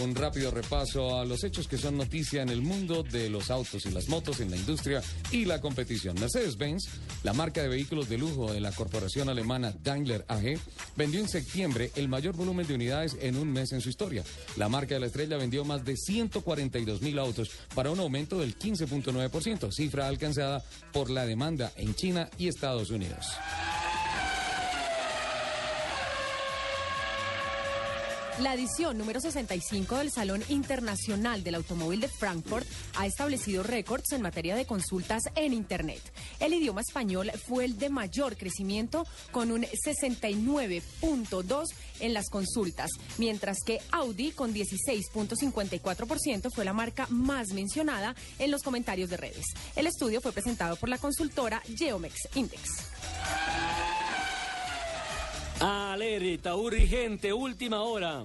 un rápido repaso a los hechos que son noticia en el mundo de los autos y las motos, en la industria y la competición. Mercedes-Benz, la marca de vehículos de lujo de la corporación alemana Daimler AG, vendió en septiembre el mayor volumen de unidades en un mes en su historia. La marca de la estrella vendió más de 142 mil autos para un aumento del 15.9%, cifra alcanzada por la demanda en China y Estados Unidos. La edición número 65 del Salón Internacional del Automóvil de Frankfurt ha establecido récords en materia de consultas en Internet. El idioma español fue el de mayor crecimiento con un 69.2 en las consultas, mientras que Audi con 16.54% fue la marca más mencionada en los comentarios de redes. El estudio fue presentado por la consultora Geomex Index. Alerta urgente, última hora.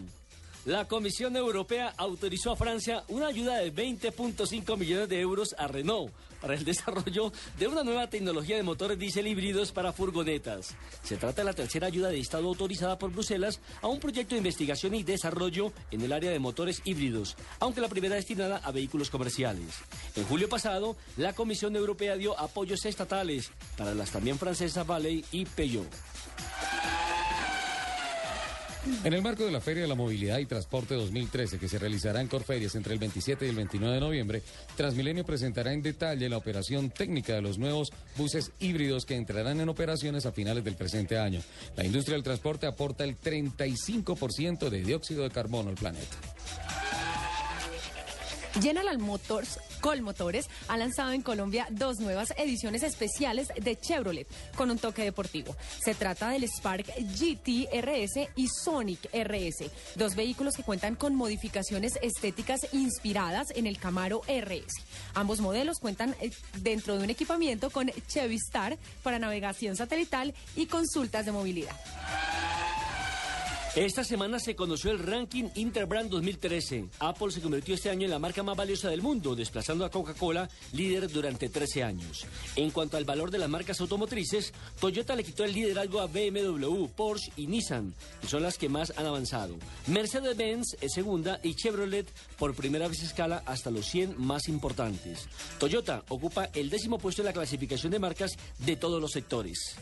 La Comisión Europea autorizó a Francia una ayuda de 20.5 millones de euros a Renault para el desarrollo de una nueva tecnología de motores diésel híbridos para furgonetas. Se trata de la tercera ayuda de Estado autorizada por Bruselas a un proyecto de investigación y desarrollo en el área de motores híbridos, aunque la primera destinada a vehículos comerciales. En julio pasado, la Comisión Europea dio apoyos estatales para las también francesas Valley y Peugeot. En el marco de la Feria de la Movilidad y Transporte 2013, que se realizará en Corferias entre el 27 y el 29 de noviembre, Transmilenio presentará en detalle la operación técnica de los nuevos buses híbridos que entrarán en operaciones a finales del presente año. La industria del transporte aporta el 35% de dióxido de carbono al planeta. General Motors Colmotores ha lanzado en Colombia dos nuevas ediciones especiales de Chevrolet con un toque deportivo. Se trata del Spark GT RS y Sonic RS, dos vehículos que cuentan con modificaciones estéticas inspiradas en el Camaro RS. Ambos modelos cuentan eh, dentro de un equipamiento con Chevy Star para navegación satelital y consultas de movilidad. Esta semana se conoció el ranking Interbrand 2013. Apple se convirtió este año en la marca más valiosa del mundo, desplazando a Coca-Cola, líder durante 13 años. En cuanto al valor de las marcas automotrices, Toyota le quitó el liderazgo a BMW, Porsche y Nissan, que son las que más han avanzado. Mercedes-Benz es segunda y Chevrolet por primera vez escala hasta los 100 más importantes. Toyota ocupa el décimo puesto en la clasificación de marcas de todos los sectores.